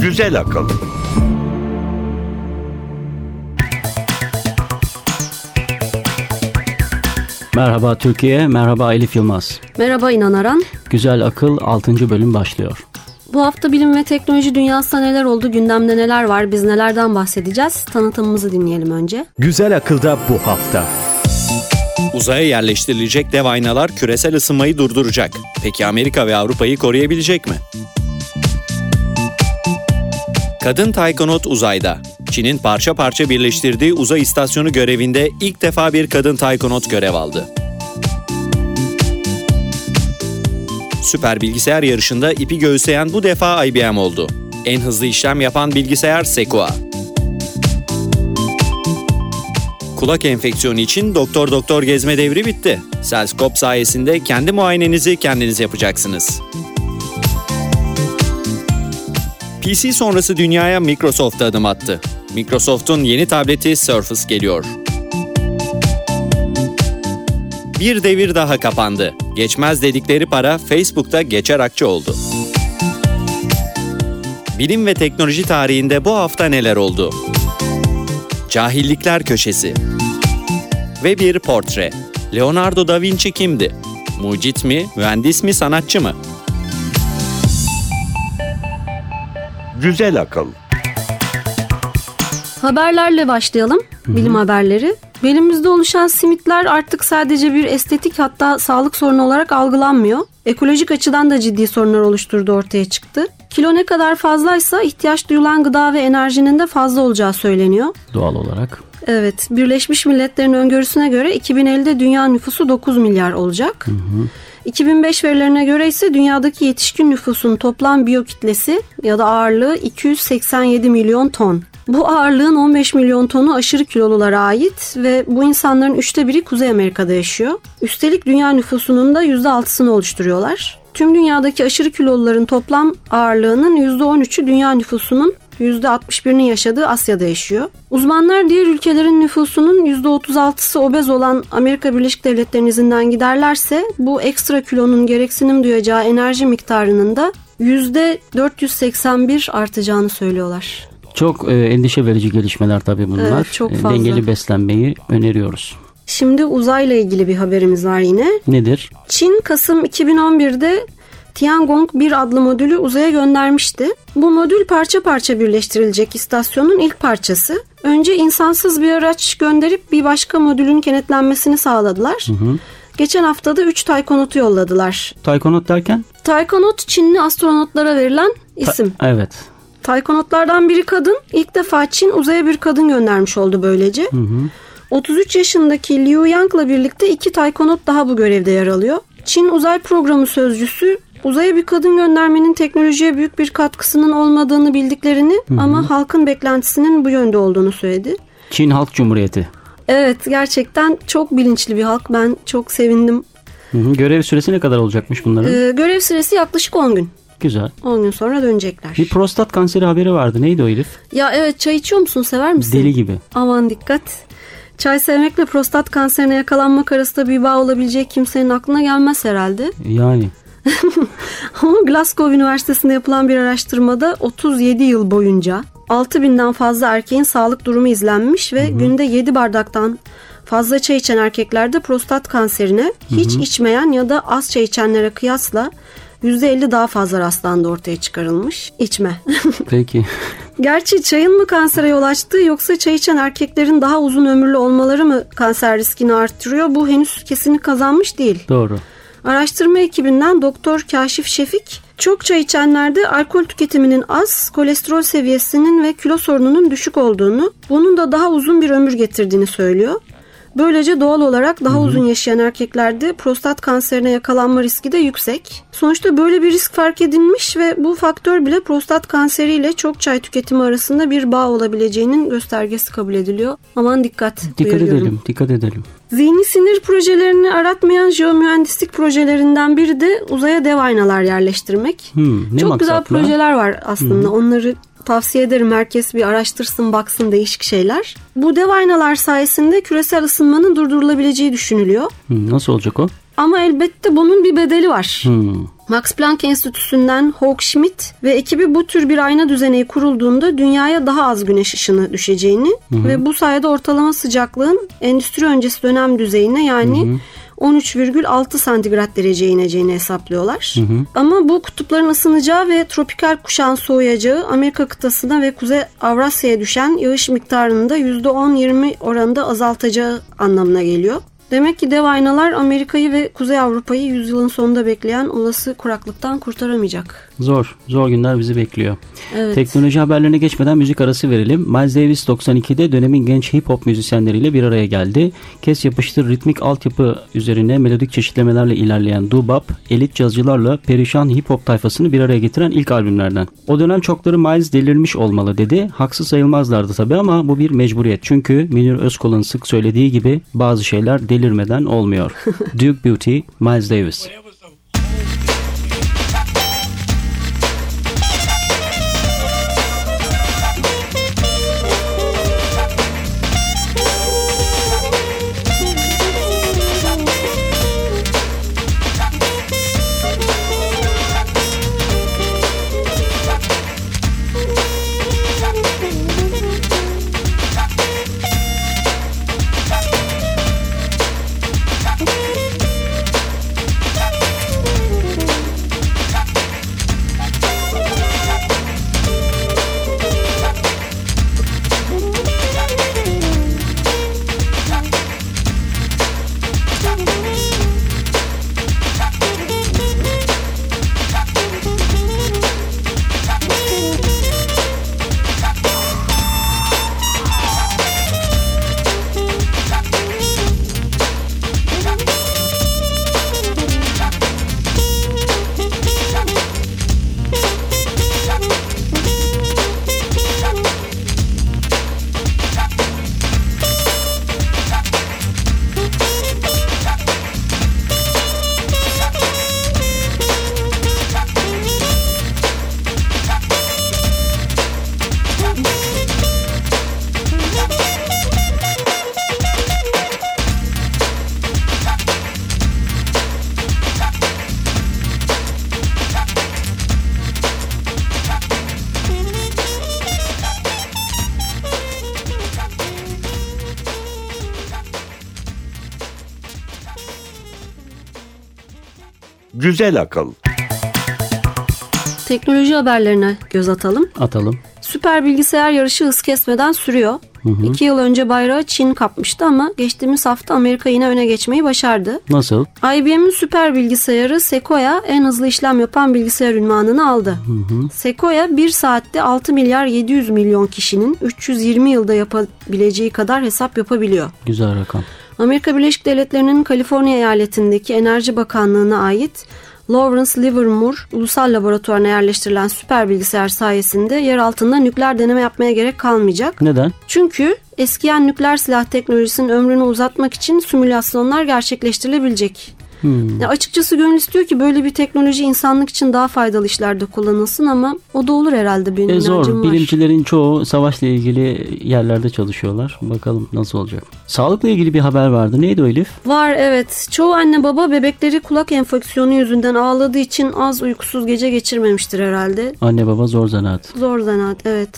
Güzel akıl. Merhaba Türkiye, merhaba Elif Yılmaz. Merhaba İnan Aran. Güzel Akıl 6. bölüm başlıyor. Bu hafta bilim ve teknoloji dünyasında neler oldu, gündemde neler var, biz nelerden bahsedeceğiz? Tanıtımımızı dinleyelim önce. Güzel Akıl'da bu hafta. Uzaya yerleştirilecek dev aynalar küresel ısınmayı durduracak. Peki Amerika ve Avrupa'yı koruyabilecek mi? Kadın taykonot uzayda. Çin'in parça parça birleştirdiği uzay istasyonu görevinde ilk defa bir kadın taykonot görev aldı. Süper bilgisayar yarışında ipi göğüsleyen bu defa IBM oldu. En hızlı işlem yapan bilgisayar Sequoia. Kulak enfeksiyonu için doktor doktor gezme devri bitti. Selskop sayesinde kendi muayenenizi kendiniz yapacaksınız. PC sonrası dünyaya Microsoft adım attı. Microsoft'un yeni tableti Surface geliyor. Bir devir daha kapandı. Geçmez dedikleri para Facebook'ta geçer akçe oldu. Bilim ve teknoloji tarihinde bu hafta neler oldu? Cahillikler Köşesi Ve bir portre. Leonardo da Vinci kimdi? Mucit mi, mühendis mi, sanatçı mı? Güzel akıl. Haberlerle başlayalım. Bilim haberleri. Belimizde oluşan simitler artık sadece bir estetik hatta sağlık sorunu olarak algılanmıyor. Ekolojik açıdan da ciddi sorunlar oluşturdu ortaya çıktı. Kilo ne kadar fazlaysa ihtiyaç duyulan gıda ve enerjinin de fazla olacağı söyleniyor. Doğal olarak. Evet, Birleşmiş Milletler'in öngörüsüne göre 2050'de dünya nüfusu 9 milyar olacak. 2005 verilerine göre ise dünyadaki yetişkin nüfusun toplam biyokitlesi ya da ağırlığı 287 milyon ton. Bu ağırlığın 15 milyon tonu aşırı kilolulara ait ve bu insanların üçte biri Kuzey Amerika'da yaşıyor. Üstelik dünya nüfusunun da %6'sını oluşturuyorlar. Tüm dünyadaki aşırı kiloluların toplam ağırlığının %13'ü dünya nüfusunun %61'inin yaşadığı Asya'da yaşıyor. Uzmanlar diğer ülkelerin nüfusunun %36'sı obez olan Amerika Birleşik Devletleri'nin izinden giderlerse bu ekstra kilonun gereksinim duyacağı enerji miktarının da %481 artacağını söylüyorlar. Çok e, endişe verici gelişmeler tabii bunlar. Evet, çok E, fazla. Dengeli beslenmeyi öneriyoruz. Şimdi uzayla ilgili bir haberimiz var yine. Nedir? Çin Kasım 2011'de Tiangong 1 adlı modülü uzaya göndermişti. Bu modül parça parça birleştirilecek istasyonun ilk parçası. Önce insansız bir araç gönderip bir başka modülün kenetlenmesini sağladılar. Geçen hafta da 3 taykonotu yolladılar. Taykonot derken? Taykonot Çinli astronotlara verilen isim. Evet. Taykonotlardan biri kadın. İlk defa Çin uzaya bir kadın göndermiş oldu böylece. 33 yaşındaki Liu Yang'la birlikte iki taykonot daha bu görevde yer alıyor. Çin Uzay Programı sözcüsü uzaya bir kadın göndermenin teknolojiye büyük bir katkısının olmadığını bildiklerini ama halkın beklentisinin bu yönde olduğunu söyledi. Çin Halk Cumhuriyeti. Evet gerçekten çok bilinçli bir halk. Ben çok sevindim. Hı hı. Görev süresi ne kadar olacakmış bunların? Ee, görev süresi yaklaşık 10 gün. Güzel. 10 gün sonra dönecekler. Bir prostat kanseri haberi vardı. Neydi o herif? Ya evet çay içiyor musun? Sever misin? Deli gibi. Aman dikkat. Çay sevmekle prostat kanserine yakalanmak arasında bir bağ olabilecek kimsenin aklına gelmez herhalde. Yani. Ama Glasgow Üniversitesi'nde yapılan bir araştırmada 37 yıl boyunca 6000'den fazla erkeğin sağlık durumu izlenmiş ve günde 7 bardaktan fazla çay içen erkeklerde prostat kanserine hiç içmeyen ya da az çay içenlere kıyasla %50 daha fazla rastlandı ortaya çıkarılmış. İçme. Peki. Gerçi çayın mı kansere yol açtığı yoksa çay içen erkeklerin daha uzun ömürlü olmaları mı kanser riskini arttırıyor? Bu henüz kesinlik kazanmış değil. Doğru. Araştırma ekibinden Doktor Kaşif Şefik, çok çay içenlerde alkol tüketiminin az, kolesterol seviyesinin ve kilo sorununun düşük olduğunu, bunun da daha uzun bir ömür getirdiğini söylüyor. Böylece doğal olarak daha uzun yaşayan erkeklerde prostat kanserine yakalanma riski de yüksek. Sonuçta böyle bir risk fark edilmiş ve bu faktör bile prostat kanseriyle çok çay tüketimi arasında bir bağ olabileceğinin göstergesi kabul ediliyor. Aman dikkat. Dikkat uyarıyorum. edelim. Dikkat edelim. Zihni sinir projelerini aratmayan jeomühendislik projelerinden biri de uzaya dev aynalar yerleştirmek. Hmm, ne Çok güzel maksatla? projeler var aslında. Onları Tavsiye ederim herkes bir araştırsın baksın değişik şeyler. Bu dev aynalar sayesinde küresel ısınmanın durdurulabileceği düşünülüyor. Hı, nasıl olacak o? Ama elbette bunun bir bedeli var. Hmm. Max Planck Enstitüsü'nden Hawk Schmidt ve ekibi bu tür bir ayna düzeneği kurulduğunda dünyaya daha az güneş ışını düşeceğini ve bu sayede ortalama sıcaklığın endüstri öncesi dönem düzeyine yani 13,6 santigrat dereceye ineceğini hesaplıyorlar. Ama bu kutupların ısınacağı ve tropikal kuşağın soğuyacağı Amerika kıtasına ve Kuzey Avrasya'ya düşen yağış miktarını da %10-20 oranında azaltacağı anlamına geliyor. Demek ki dev aynalar Amerika'yı ve Kuzey Avrupa'yı yüzyılın sonunda bekleyen olası kuraklıktan kurtaramayacak. Zor. Zor günler bizi bekliyor. Evet. Teknoloji haberlerine geçmeden müzik arası verelim. Miles Davis 92'de dönemin genç hip hop müzisyenleriyle bir araya geldi. Kes yapıştır ritmik altyapı üzerine melodik çeşitlemelerle ilerleyen doo-wop, elit cazcılarla perişan hip hop tayfasını bir araya getiren ilk albümlerden. O dönem çokları Miles delirmiş olmalı dedi. Haksız sayılmazlardı tabii ama bu bir mecburiyet. Çünkü Münir Özkol'un sık söylediği gibi bazı şeyler delirmeden olmuyor. Duke Beauty, Miles Davis. Güzel akıl. Teknoloji haberlerine göz atalım. Atalım. Süper bilgisayar yarışı hız kesmeden sürüyor. İki yıl önce bayrağı Çin kapmıştı ama geçtiğimiz hafta Amerika yine öne geçmeyi başardı. Nasıl? IBM'in süper bilgisayarı Sequoia en hızlı işlem yapan bilgisayar ünvanını aldı. Sequoia 1 saatte 6 milyar 700 milyon kişinin 320 yılda yapabileceği kadar hesap yapabiliyor. Güzel rakam. Amerika Birleşik Devletleri'nin Kaliforniya eyaletindeki Enerji Bakanlığı'na ait Lawrence Livermore Ulusal Laboratuvarına yerleştirilen süper bilgisayar sayesinde yer altında nükleer deneme yapmaya gerek kalmayacak. Neden? Çünkü eskiyen nükleer silah teknolojisinin ömrünü uzatmak için simülasyonlar gerçekleştirilebilecek. Hmm. Ya açıkçası gönül istiyor ki böyle bir teknoloji insanlık için daha faydalı işlerde kullanılsın ama o da olur herhalde benim E zor. var. Bilimcilerin çoğu savaşla ilgili yerlerde çalışıyorlar. Bakalım nasıl olacak. Sağlıkla ilgili bir haber vardı. Neydi o Elif? Var evet. Çoğu anne baba bebekleri kulak enfeksiyonu yüzünden ağladığı için az uykusuz gece geçirmemiştir herhalde. Anne baba zor zanaat. Zor zanaat evet.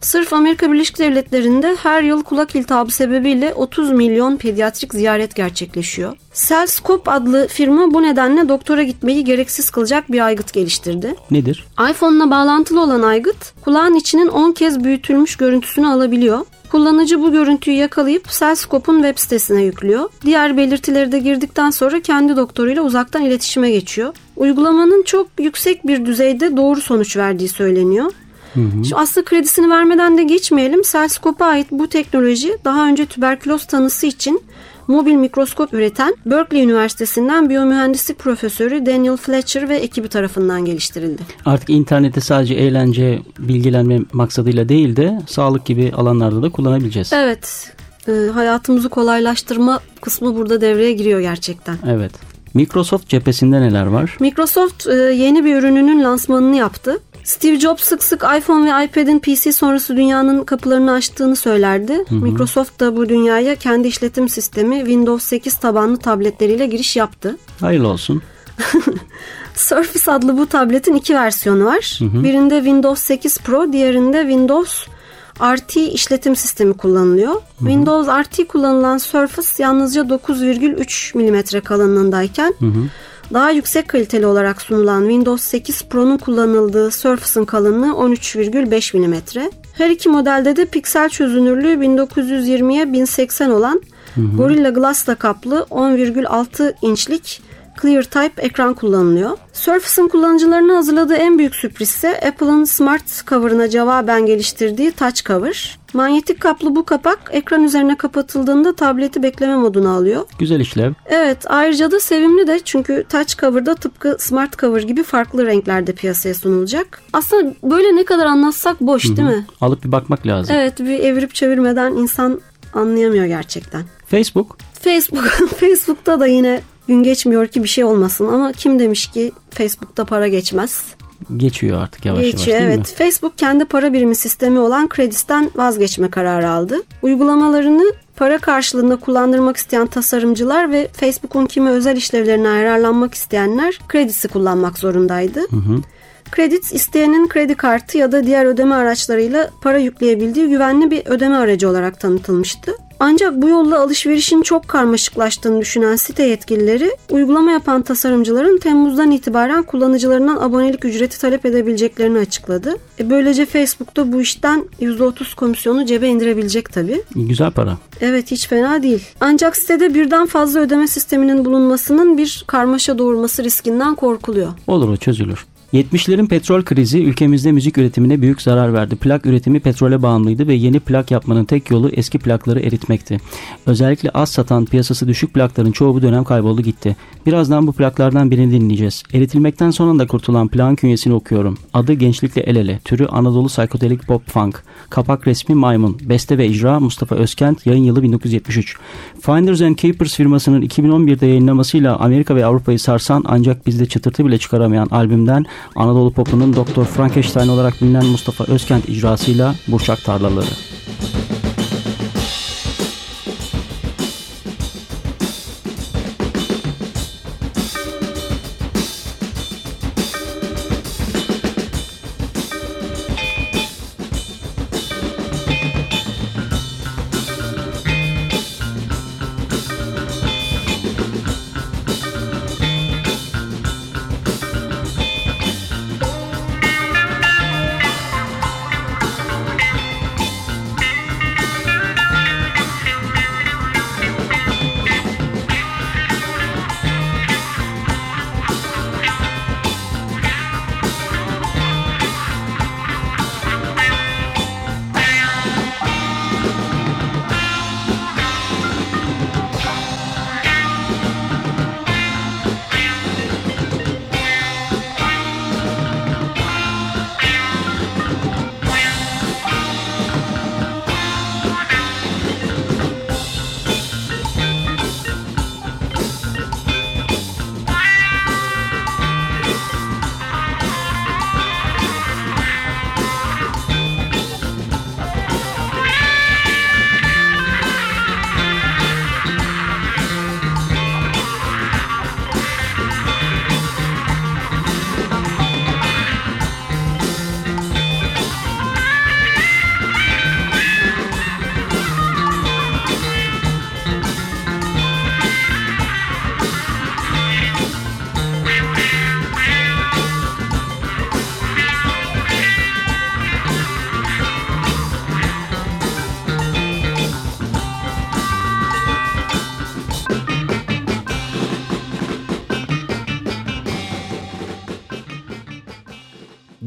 Sırf Amerika Birleşik Devletleri'nde her yıl kulak iltihabı sebebiyle 30 milyon pediatrik ziyaret gerçekleşiyor. Cellscope adlı firma bu nedenle doktora gitmeyi gereksiz kılacak bir aygıt geliştirdi. Nedir? iPhone'la bağlantılı olan aygıt kulağın içinin 10 kez büyütülmüş görüntüsünü alabiliyor. Kullanıcı bu görüntüyü yakalayıp Cellscope'un web sitesine yüklüyor. Diğer belirtileri de girdikten sonra kendi doktoruyla uzaktan iletişime geçiyor. Uygulamanın çok yüksek bir düzeyde doğru sonuç verdiği söyleniyor. Şimdi aslında kredisini vermeden de geçmeyelim. Cellscope'a ait bu teknoloji daha önce tüberküloz tanısı için mobil mikroskop üreten Berkeley Üniversitesi'nden biyomühendislik profesörü Daniel Fletcher ve ekibi tarafından geliştirildi. Artık internette sadece eğlence, bilgilenme maksadıyla değil de sağlık gibi alanlarda da kullanabileceğiz. Evet, e, hayatımızı kolaylaştırma kısmı burada devreye giriyor gerçekten. Evet. Microsoft cephesinde neler var? Microsoft e, yeni bir ürününün lansmanını yaptı. Steve Jobs sık sık iPhone ve iPad'in PC sonrası dünyanın kapılarını açtığını söylerdi. Microsoft da bu dünyaya kendi işletim sistemi Windows 8 tabanlı tabletleriyle giriş yaptı. Hayırlı olsun. Surface adlı bu tabletin iki versiyonu var. Birinde Windows 8 Pro, diğerinde Windows RT işletim sistemi kullanılıyor. Windows RT kullanılan Surface yalnızca 9,3 mm kalınlığındayken daha yüksek kaliteli olarak sunulan Windows 8 Pro'nun kullanıldığı Surface'ın kalınlığı 13,5 mm. Her iki modelde de piksel çözünürlüğü 1920'ye 1080 olan Gorilla Glass'la kaplı 10,6 inçlik Clear Type ekran kullanılıyor. Surface'ın kullanıcılarına hazırladığı en büyük sürpriz ise Apple'ın Smart Cover'ına cevaben geliştirdiği Touch Cover. Manyetik kaplı bu kapak ekran üzerine kapatıldığında tableti bekleme moduna alıyor. Güzel işlev. Evet ayrıca da sevimli de çünkü Touch Cover'da tıpkı Smart Cover gibi farklı renklerde piyasaya sunulacak. Aslında böyle ne kadar anlatsak boş değil mi? Alıp bir bakmak lazım. Evet bir evirip çevirmeden insan anlayamıyor gerçekten. Facebook Facebook Facebook'ta da yine gün geçmiyor ki bir şey olmasın ama kim demiş ki Facebook'ta para geçmez? geçiyor artık yavaş yavaş Geçiyor değil evet. mi? Facebook kendi para birimi sistemi olan Credis'ten vazgeçme kararı aldı. Uygulamalarını para karşılığında kullandırmak isteyen tasarımcılar ve Facebook'un kimi özel işlevlerine yararlanmak isteyenler Credis'i kullanmak zorundaydı. Credits isteyenin kredi kartı ya da diğer ödeme araçlarıyla para yükleyebildiği güvenli bir ödeme aracı olarak tanıtılmıştı. Ancak bu yolla alışverişin çok karmaşıklaştığını düşünen site yetkilileri uygulama yapan tasarımcıların Temmuz'dan itibaren kullanıcılarından abonelik ücreti talep edebileceklerini açıkladı. E böylece Facebook da bu işten %30 komisyonu cebe indirebilecek tabii. Güzel para. Evet hiç fena değil. Ancak sitede birden fazla ödeme sisteminin bulunmasının bir karmaşa doğurması riskinden korkuluyor. Olur o çözülür. 70'lerin petrol krizi ülkemizde müzik üretimine büyük zarar verdi. Plak üretimi petrole bağımlıydı ve yeni plak yapmanın tek yolu eski plakları eritmekti. Özellikle az satan piyasası düşük plakların çoğu bu dönem kayboldu gitti. Birazdan bu plaklardan birini dinleyeceğiz. Eritilmekten son anda kurtulan plağın künyesini okuyorum. Adı Gençlikle El Ele. Türü Anadolu Psychedelic Pop Funk. Kapak resmi Maymun. Beste ve icra Mustafa Özkent. Yayın yılı 1973. Finders and Keepers firmasının 2011'de yayınlamasıyla Amerika ve Avrupa'yı sarsan ancak bizde çıtırtı bile çıkaramayan albümden Anadolu Pop'unun Doktor Frankenstein olarak bilinen Mustafa Özkent icrasıyla Burçak Tarlaları.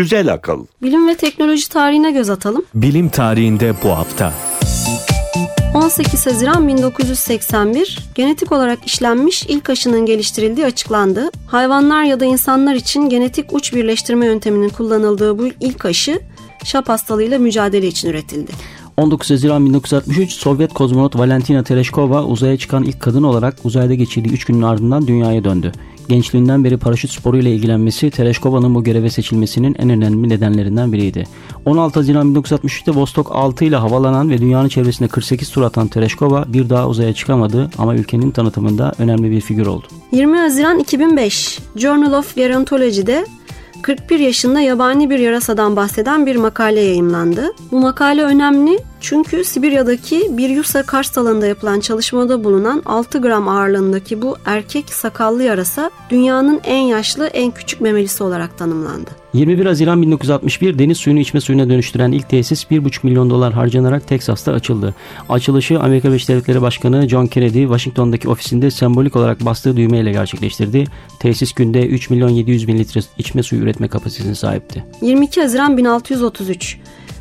Güzel akıl. Bilim ve teknoloji tarihine göz atalım. Bilim tarihinde bu hafta. 18 Haziran 1981 genetik olarak işlenmiş ilk aşının geliştirildiği açıklandı. Hayvanlar ya da insanlar için genetik uç birleştirme yönteminin kullanıldığı bu ilk aşı şap hastalığıyla mücadele için üretildi. 19 Haziran 1963 Sovyet kozmonot Valentina Tereshkova uzaya çıkan ilk kadın olarak uzayda geçirdiği 3 günün ardından dünyaya döndü. Gençliğinden beri paraşüt sporuyla ilgilenmesi Tereshkova'nın bu göreve seçilmesinin en önemli nedenlerinden biriydi. 16 Haziran 1963'te Vostok 6 ile havalanan ve dünyanın çevresinde 48 tur atan Tereshkova bir daha uzaya çıkamadı ama ülkenin tanıtımında önemli bir figür oldu. 20 Haziran 2005 Journal of Gerontology'de 41 yaşında yabani bir yarasadan bahseden bir makale yayımlandı. Bu makale önemli çünkü Sibirya'daki bir Yusa Kars alanında yapılan çalışmada bulunan 6 gram ağırlığındaki bu erkek sakallı yarasa dünyanın en yaşlı en küçük memelisi olarak tanımlandı. 21 Haziran 1961 deniz suyunu içme suyuna dönüştüren ilk tesis 1,5 milyon dolar harcanarak Teksas'ta açıldı. Açılışı Amerika Birleşik Devletleri Başkanı John Kennedy Washington'daki ofisinde sembolik olarak bastığı düğmeyle gerçekleştirdi. Tesis günde 3 milyon 700 bin litre içme suyu üretme kapasitesine sahipti. 22 Haziran 1633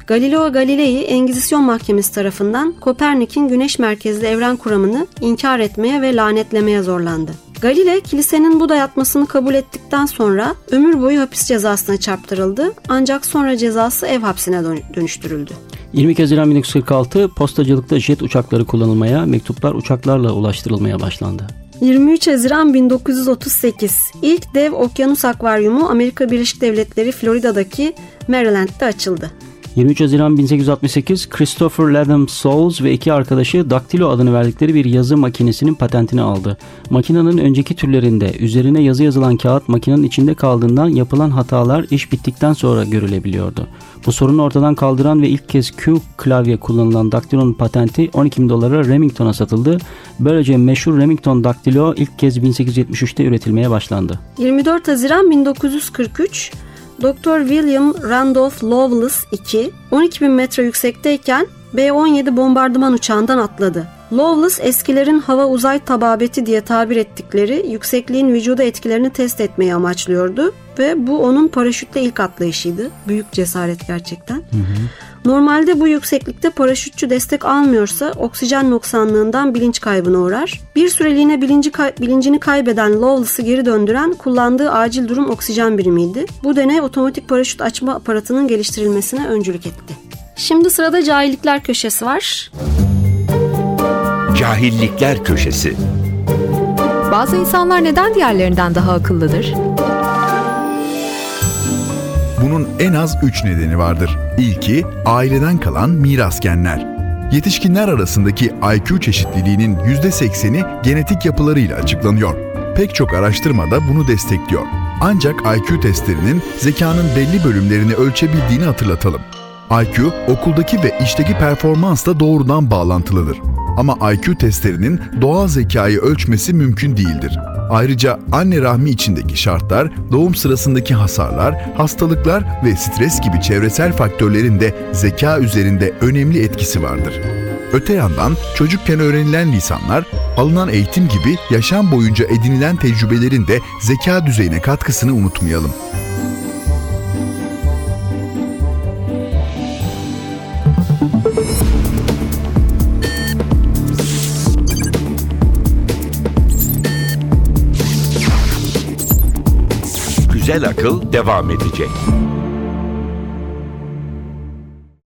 Galileo Galilei Engizisyon Mahkemesi tarafından Kopernik'in güneş merkezli evren kuramını inkar etmeye ve lanetlemeye zorlandı. Galile kilisenin bu dayatmasını kabul ettikten sonra ömür boyu hapis cezasına çarptırıldı ancak sonra cezası ev hapsine dönüştürüldü. 22 Haziran 1946 postacılıkta jet uçakları kullanılmaya, mektuplar uçaklarla ulaştırılmaya başlandı. 23 Haziran 1938 ilk dev okyanus akvaryumu Amerika Birleşik Devletleri Florida'daki Maryland'de açıldı. 23 Haziran 1868 Christopher Latham Souls ve iki arkadaşı Daktilo adını verdikleri bir yazı makinesinin patentini aldı. Makinenin önceki türlerinde üzerine yazı yazılan kağıt makinenin içinde kaldığından yapılan hatalar iş bittikten sonra görülebiliyordu. Bu sorunu ortadan kaldıran ve ilk kez Q klavye kullanılan Daktilo'nun patenti 12 bin dolara Remington'a satıldı. Böylece meşhur Remington Daktilo ilk kez 1873'te üretilmeye başlandı. 24 Haziran 1943 Dr. William Randolph Lovelace II 12 bin metre yüksekteyken B-17 bombardıman uçağından atladı. Lovelace eskilerin hava uzay tababeti diye tabir ettikleri yüksekliğin vücuda etkilerini test etmeyi amaçlıyordu ve bu onun paraşütle ilk atlayışıydı. Büyük cesaret gerçekten. Hı hı. Normalde bu yükseklikte paraşütçü destek almıyorsa oksijen noksanlığından bilinç kaybına uğrar. Bir süreliğine bilinci kay- bilincini kaybeden Lawless'ı geri döndüren kullandığı acil durum oksijen birimiydi. Bu deney otomatik paraşüt açma aparatının geliştirilmesine öncülük etti. Şimdi sırada cahillikler köşesi var. Cahillikler köşesi. Bazı insanlar neden diğerlerinden daha akıllıdır? Bunun en az 3 nedeni vardır. İlki aileden kalan miras genler. Yetişkinler arasındaki IQ çeşitliliğinin %80'i genetik yapılarıyla açıklanıyor. Pek çok araştırma da bunu destekliyor. Ancak IQ testlerinin zekanın belli bölümlerini ölçebildiğini hatırlatalım. IQ okuldaki ve işteki performansla doğrudan bağlantılıdır. Ama IQ testlerinin doğal zekayı ölçmesi mümkün değildir. Ayrıca anne rahmi içindeki şartlar, doğum sırasındaki hasarlar, hastalıklar ve stres gibi çevresel faktörlerin de zeka üzerinde önemli etkisi vardır. Öte yandan çocukken öğrenilen lisanlar, alınan eğitim gibi yaşam boyunca edinilen tecrübelerin de zeka düzeyine katkısını unutmayalım. Güzel akıl devam edecek.